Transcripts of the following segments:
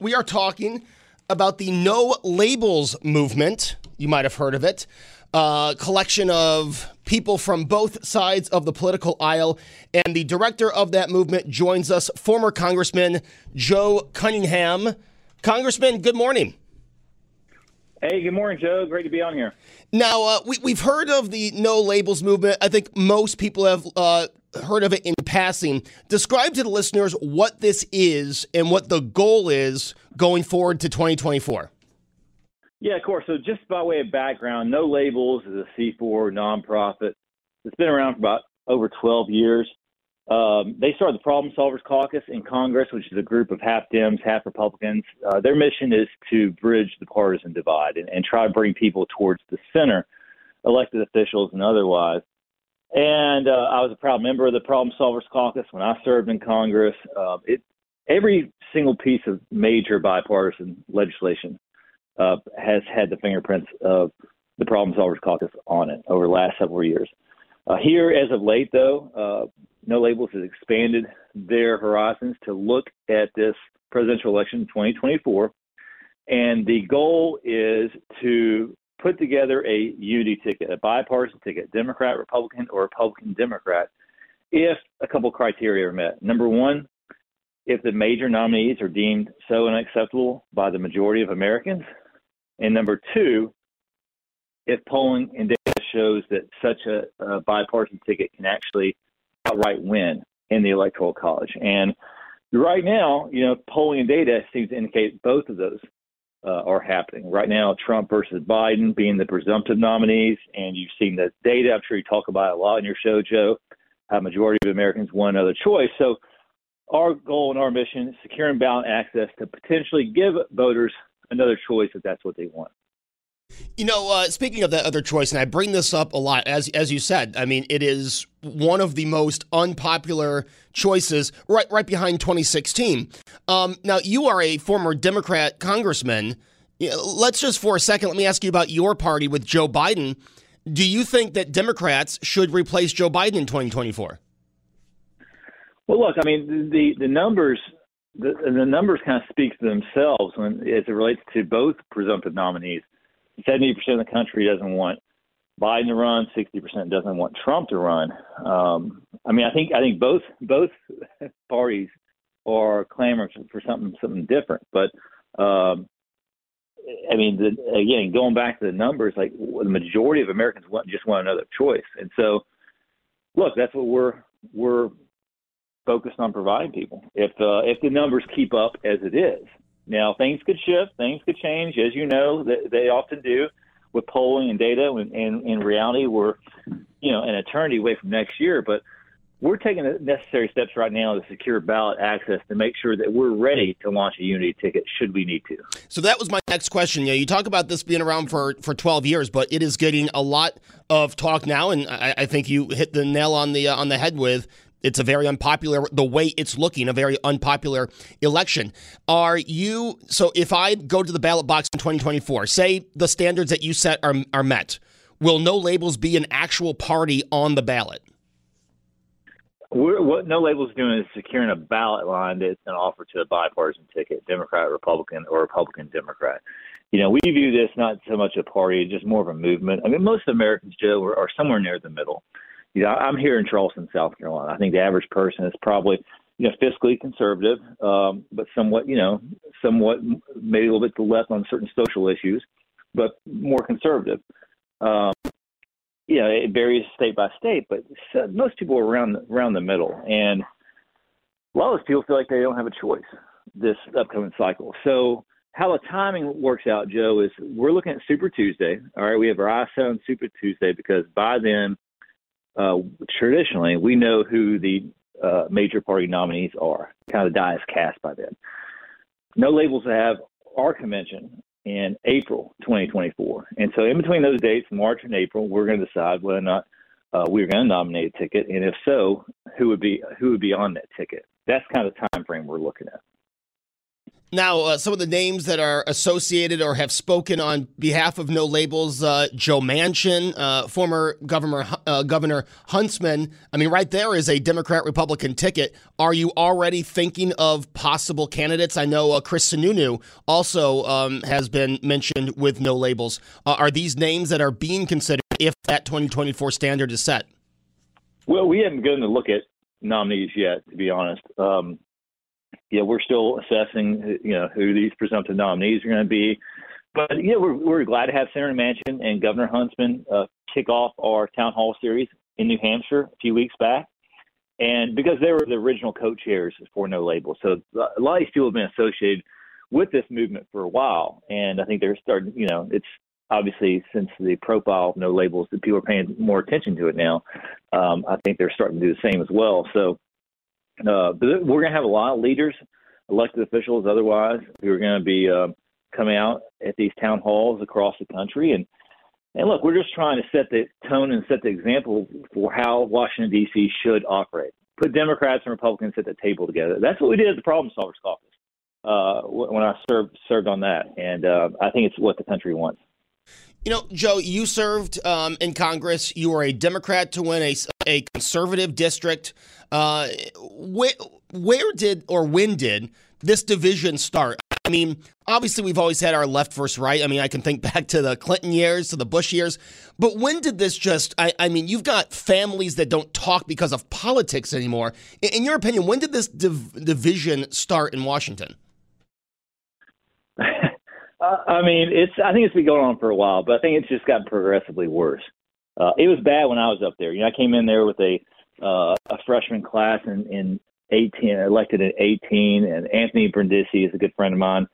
We are talking about the no labels movement. You might have heard of it. A collection of people from both sides of the political aisle. And the director of that movement joins us, former Congressman Joe Cunningham. Congressman, good morning. Hey, good morning, Joe. Great to be on here. Now, uh, we, we've heard of the no labels movement. I think most people have uh, heard of it in passing. Describe to the listeners what this is and what the goal is going forward to 2024. Yeah, of course. So, just by way of background, No Labels is a C4 nonprofit. It's been around for about over 12 years. Um, they started the Problem Solvers Caucus in Congress, which is a group of half Dems, half Republicans. Uh, their mission is to bridge the partisan divide and, and try to bring people towards the center, elected officials and otherwise. And uh, I was a proud member of the Problem Solvers Caucus when I served in Congress. Uh, it, every single piece of major bipartisan legislation uh, has had the fingerprints of the Problem Solvers Caucus on it over the last several years. Uh, here, as of late, though, uh, No Labels has expanded their horizons to look at this presidential election in 2024. And the goal is to put together a unity ticket, a bipartisan ticket, Democrat, Republican, or Republican Democrat, if a couple criteria are met. Number one, if the major nominees are deemed so unacceptable by the majority of Americans. And number two, if polling and data shows that such a, a bipartisan ticket can actually outright win in the electoral college. And right now, you know, polling and data seems to indicate both of those uh, are happening. Right now, Trump versus Biden being the presumptive nominees, and you've seen the data. I'm sure you talk about it a lot in your show, Joe. How majority of Americans want another choice. So, our goal and our mission is securing ballot access to potentially give voters another choice if that's what they want. You know, uh, speaking of that other choice, and I bring this up a lot, as as you said, I mean, it is one of the most unpopular choices, right right behind 2016. Um, now, you are a former Democrat congressman. Let's just for a second let me ask you about your party with Joe Biden. Do you think that Democrats should replace Joe Biden in 2024? Well, look, I mean, the the numbers the, the numbers kind of speak for themselves when as it relates to both presumptive nominees. Seventy percent of the country doesn't want Biden to run. Sixty percent doesn't want Trump to run. Um, I mean, I think I think both both parties are clamoring for something something different. But um, I mean, the, again, going back to the numbers, like the majority of Americans want just want another choice, and so look, that's what we're we're focused on providing people. If uh, if the numbers keep up as it is, now things could shift, things could change, as you know that they often do with polling and data. And, in reality, we're you know an eternity away from next year, but we're taking the necessary steps right now to secure ballot access to make sure that we're ready to launch a unity ticket should we need to. So that was my next question. Yeah, you talk about this being around for, for 12 years, but it is getting a lot of talk now, and I, I think you hit the nail on the uh, on the head with it's a very unpopular the way it's looking, a very unpopular election. Are you so if I go to the ballot box in 2024, say the standards that you set are are met, will no labels be an actual party on the ballot? We're, what No Labels doing is securing a ballot line that's an offer to a bipartisan ticket, Democrat, Republican, or Republican, Democrat. You know, we view this not so much a party, just more of a movement. I mean, most Americans, Joe, are, are somewhere near the middle. You know, I'm here in Charleston, South Carolina. I think the average person is probably you know, fiscally conservative, um, but somewhat, you know, somewhat maybe a little bit to the left on certain social issues, but more conservative. Um, you know, it varies state by state, but most people are around around the middle, and a lot of those people feel like they don't have a choice this upcoming cycle. So how the timing works out, Joe, is we're looking at Super Tuesday. All right, we have our set on Super Tuesday because by then, uh, traditionally, we know who the uh, major party nominees are. Kind of the die is cast by then. No labels have our convention in April 2024, and so in between those dates, March and April, we're going to decide whether or not uh, we're going to nominate a ticket, and if so, who would be who would be on that ticket. That's kind of the time frame we're looking at. Now, uh, some of the names that are associated or have spoken on behalf of No Labels: uh, Joe Manchin, uh, former Governor uh, Governor Huntsman. I mean, right there is a Democrat-Republican ticket. Are you already thinking of possible candidates? I know uh, Chris Sununu also um, has been mentioned with No Labels. Uh, are these names that are being considered if that 2024 standard is set? Well, we haven't begun to look at nominees yet, to be honest. Um, yeah, we're still assessing, you know, who these presumptive nominees are going to be. But yeah, we're we're glad to have Senator Manchin and Governor Huntsman uh, kick off our town hall series in New Hampshire a few weeks back, and because they were the original co-chairs for No Label, so a lot of these people have been associated with this movement for a while, and I think they're starting. You know, it's obviously since the profile of No Labels that people are paying more attention to it now. Um, I think they're starting to do the same as well. So uh, but we're going to have a lot of leaders, elected officials, otherwise, who are going to be uh, coming out at these town halls across the country. And and look, we're just trying to set the tone and set the example for how Washington D.C. should operate. Put Democrats and Republicans at the table together. That's what we did at the Problem Solvers Caucus uh, when I served served on that, and uh, I think it's what the country wants. You know, Joe, you served um, in Congress. You were a Democrat to win a, a conservative district. Uh, where, where did or when did this division start? I mean, obviously, we've always had our left versus right. I mean, I can think back to the Clinton years, to the Bush years. But when did this just, I, I mean, you've got families that don't talk because of politics anymore. In, in your opinion, when did this div- division start in Washington? Uh, I mean, it's. I think it's been going on for a while, but I think it's just gotten progressively worse. Uh, it was bad when I was up there. You know, I came in there with a uh, a freshman class in, in 18, elected in 18, and Anthony Brindisi is a good friend of mine.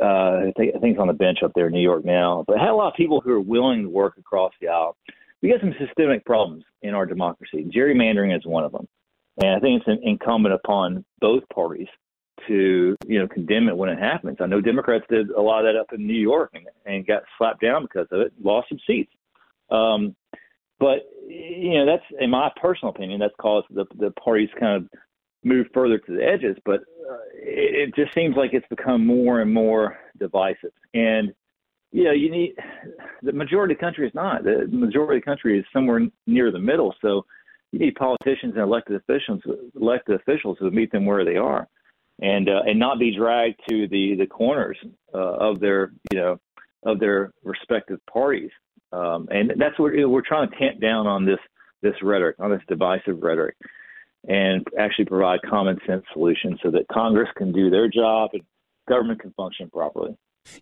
Uh, I think, I think he's on the bench up there in New York now. But I had a lot of people who are willing to work across the aisle. We got some systemic problems in our democracy. Gerrymandering is one of them, and I think it's incumbent upon both parties to you know condemn it when it happens. I know Democrats did a lot of that up in New York and, and got slapped down because of it, lost some seats. Um, but you know that's in my personal opinion that's caused the the parties kind of move further to the edges. But uh, it, it just seems like it's become more and more divisive. And you know you need the majority of the country is not. The majority of the country is somewhere near the middle. So you need politicians and elected officials elected officials who meet them where they are and uh, and not be dragged to the the corners uh, of their you know of their respective parties. Um, and that's what we're trying to tamp down on this this rhetoric, on this divisive rhetoric, and actually provide common sense solutions so that Congress can do their job and government can function properly.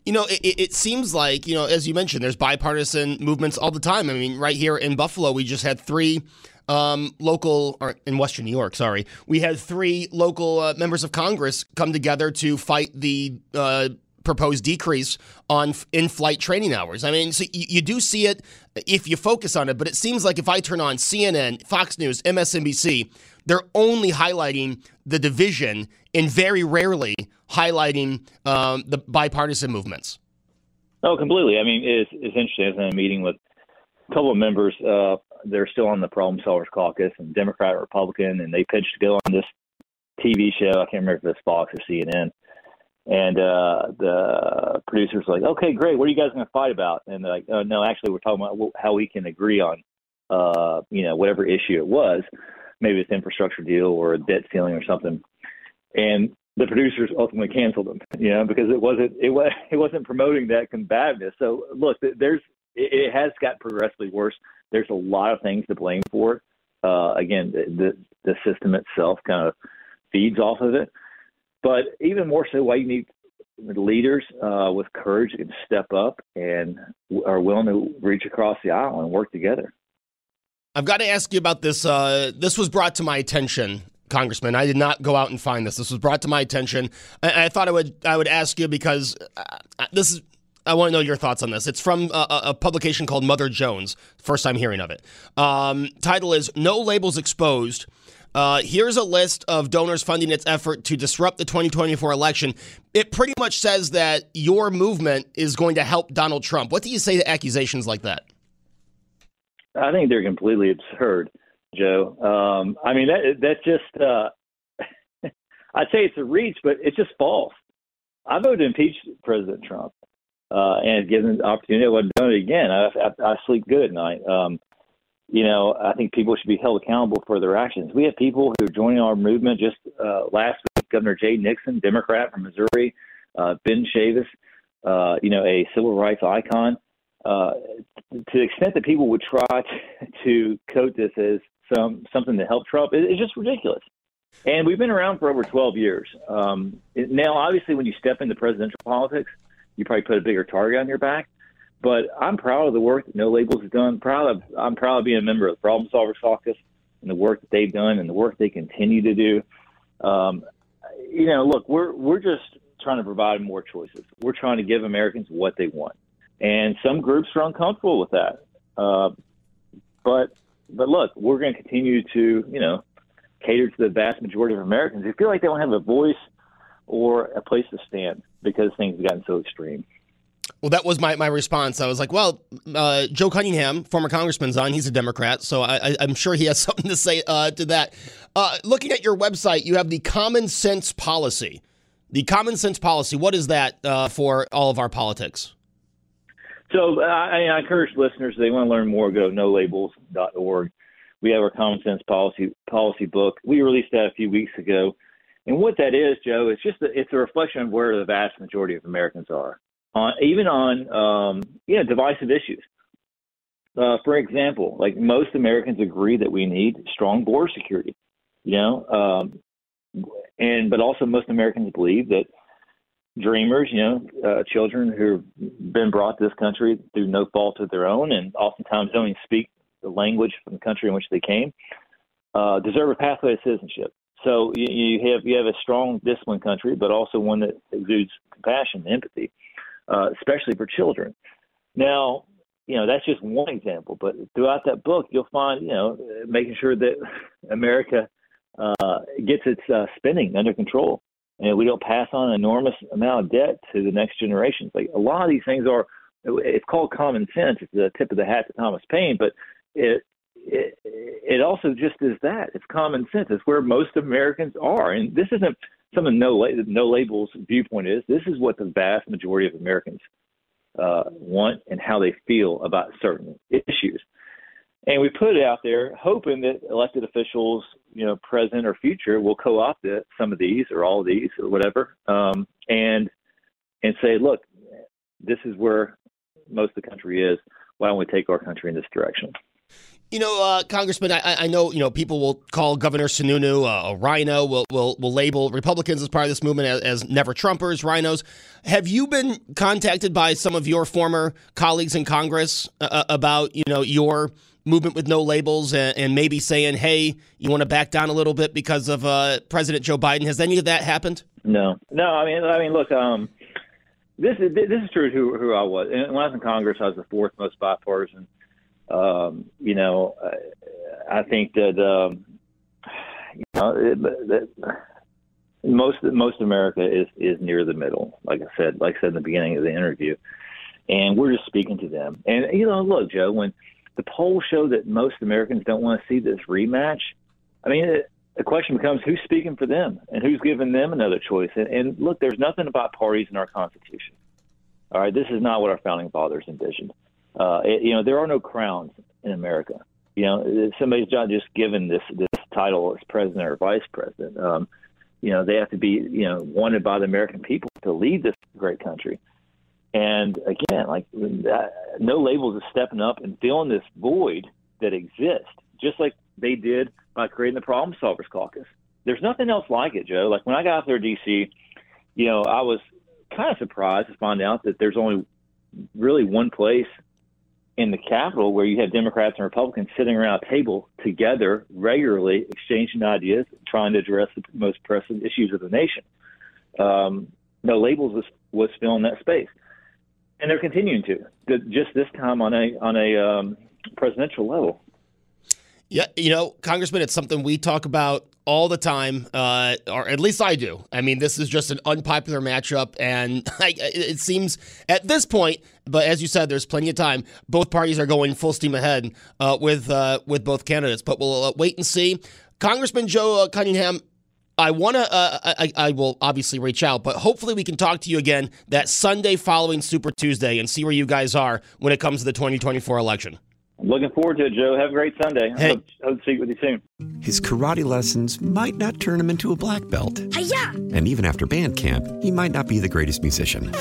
You know, it, it, seems like, you know, as you mentioned, there's bipartisan movements all the time. I mean, right here in Buffalo, we just had three um, local, or in Western New York, sorry, we had three local uh, members of Congress come together to fight the uh, proposed decrease on in-flight training hours. I mean, so you, you, do see it if you focus on it, but it seems like if I turn on CNN, Fox News, MSNBC, they're only highlighting the division and very rarely highlighting um, the bipartisan movements. Oh, completely. I mean, it's, it's interesting. I was in a meeting with a couple of members uh, they're still on the Problem Solvers Caucus and Democrat, or Republican, and they pitched to go on this TV show. I can't remember if it's Fox or CNN. And uh, the producers like, "Okay, great. What are you guys going to fight about?" And they're like, "Oh no, actually, we're talking about how we can agree on, uh, you know, whatever issue it was. Maybe it's infrastructure deal or a debt ceiling or something." And the producers ultimately canceled them, you know, because it wasn't it was it wasn't promoting that combativeness. So look, there's it, it has got progressively worse. There's a lot of things to blame for it. Uh, again, the, the, system itself kind of feeds off of it. But even more so, why you need leaders uh, with courage can step up and are willing to reach across the aisle and work together. I've got to ask you about this. Uh, this was brought to my attention, Congressman. I did not go out and find this. This was brought to my attention. I, I thought I would I would ask you because uh, this is. I want to know your thoughts on this. It's from a, a publication called Mother Jones. First time hearing of it. Um, title is "No Labels Exposed." Uh, here's a list of donors funding its effort to disrupt the 2024 election. It pretty much says that your movement is going to help Donald Trump. What do you say to accusations like that? I think they're completely absurd, Joe. Um, I mean, that just uh, I'd say it's a reach, but it's just false. I voted to impeach President Trump, uh, and given the opportunity, I wouldn't done it again. I, I, I sleep good at night. Um, you know, I think people should be held accountable for their actions. We have people who are joining our movement. Just uh, last week, Governor Jay Nixon, Democrat from Missouri, uh, Ben Chavis, uh, you know, a civil rights icon. Uh, to the extent that people would try to, to coat this as some something to help Trump, it, it's just ridiculous. And we've been around for over 12 years. Um, now, obviously, when you step into presidential politics, you probably put a bigger target on your back. But I'm proud of the work that No Labels has done. Proud of I'm proud of being a member of the Problem Solvers Caucus and the work that they've done and the work they continue to do. Um, you know, look, we're we're just trying to provide more choices. We're trying to give Americans what they want, and some groups are uncomfortable with that. Uh, but but look, we're going to continue to you know cater to the vast majority of Americans who feel like they don't have a voice or a place to stand because things have gotten so extreme. Well, that was my, my response. I was like, well, uh, Joe Cunningham, former congressman's on. He's a Democrat, so I, am sure he has something to say uh, to that. Uh, looking at your website, you have the common sense policy. The common sense policy, what is that uh, for all of our politics? So I, I encourage listeners, they want to learn more, go to nolabels.org. We have our common sense policy policy book. We released that a few weeks ago. And what that is, Joe, is just a, it's a reflection of where the vast majority of Americans are on even on um, know divisive issues. Uh, for example, like most Americans agree that we need strong border security, you know, um, and but also most Americans believe that dreamers, you know, uh, children who've been brought to this country through no fault of their own, and oftentimes don't even speak the language from the country in which they came, uh, deserve a pathway to citizenship. So you, you have you have a strong, disciplined country, but also one that exudes compassion empathy uh, especially for children. Now, you know, that's just one example, but throughout that book, you'll find, you know, making sure that America uh, gets its uh, spending under control and we don't pass on an enormous amount of debt to the next generations. Like a lot of these things are, it's called common sense. It's the tip of the hat to Thomas Paine, but it, it, it also just is that. It's common sense. It's where most Americans are. And this isn't some of no no labels viewpoint is this is what the vast majority of Americans uh, want and how they feel about certain issues. And we put it out there, hoping that elected officials, you know, present or future, will co-opt it, some of these or all of these or whatever, um, and and say, look, this is where most of the country is. Why don't we take our country in this direction? You know, uh, Congressman, I, I, know you know people will call Governor Sununu a RINO. Will will will label Republicans as part of this movement as, as, never Trumpers, RINOs. Have you been contacted by some of your former colleagues in Congress uh, uh about you know your movement with no labels and, and maybe saying, hey, you want to back down a little bit because of uh, President Joe Biden? Has any of that happened? No, no. I mean, I mean, look. Um, this is this is true. Who who I was, and when I was in Congress, I was the fourth most bipartisan um, you know, I think that um, you know that most most America is is near the middle. Like I said, like I said in the beginning of the interview, and we're just speaking to them. And you know, look, Joe, when the polls show that most Americans don't want to see this rematch, I mean, it, the question becomes who's speaking for them and who's giving them another choice. And, and look, there's nothing about parties in our Constitution. All right, this is not what our founding fathers envisioned. Uh, you know, there are no crowns in America. You know, somebody's not just given this this title as president or vice president. Um, you know, they have to be you know wanted by the American people to lead this great country. And again, like that, no labels is stepping up and filling this void that exists, just like they did by creating the Problem Solvers Caucus. there's nothing else like it, Joe. Like when I got out there to DC, you know, I was kind of surprised to find out that there's only really one place in the Capitol where you have Democrats and Republicans sitting around a table together regularly, exchanging ideas, trying to address the most pressing issues of the nation. Um, no labels was was filling that space, and they're continuing to just this time on a on a um, presidential level. Yeah, you know, Congressman, it's something we talk about all the time, uh, or at least I do. I mean, this is just an unpopular matchup, and I, it seems at this point, but as you said, there's plenty of time. Both parties are going full steam ahead uh, with uh, with both candidates, but we'll uh, wait and see. Congressman Joe uh, Cunningham, I want to, uh, I, I, will obviously reach out, but hopefully we can talk to you again that Sunday following Super Tuesday and see where you guys are when it comes to the 2024 election. I'm looking forward to it, Joe. Have a great Sunday. Hey. Hope, hope to see you with you soon. His karate lessons might not turn him into a black belt. Hi-ya! And even after band camp, he might not be the greatest musician.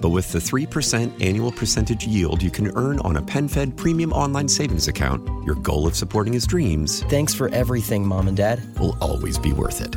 But with the 3% annual percentage yield you can earn on a PenFed premium online savings account, your goal of supporting his dreams Thanks for everything, Mom and Dad. will always be worth it.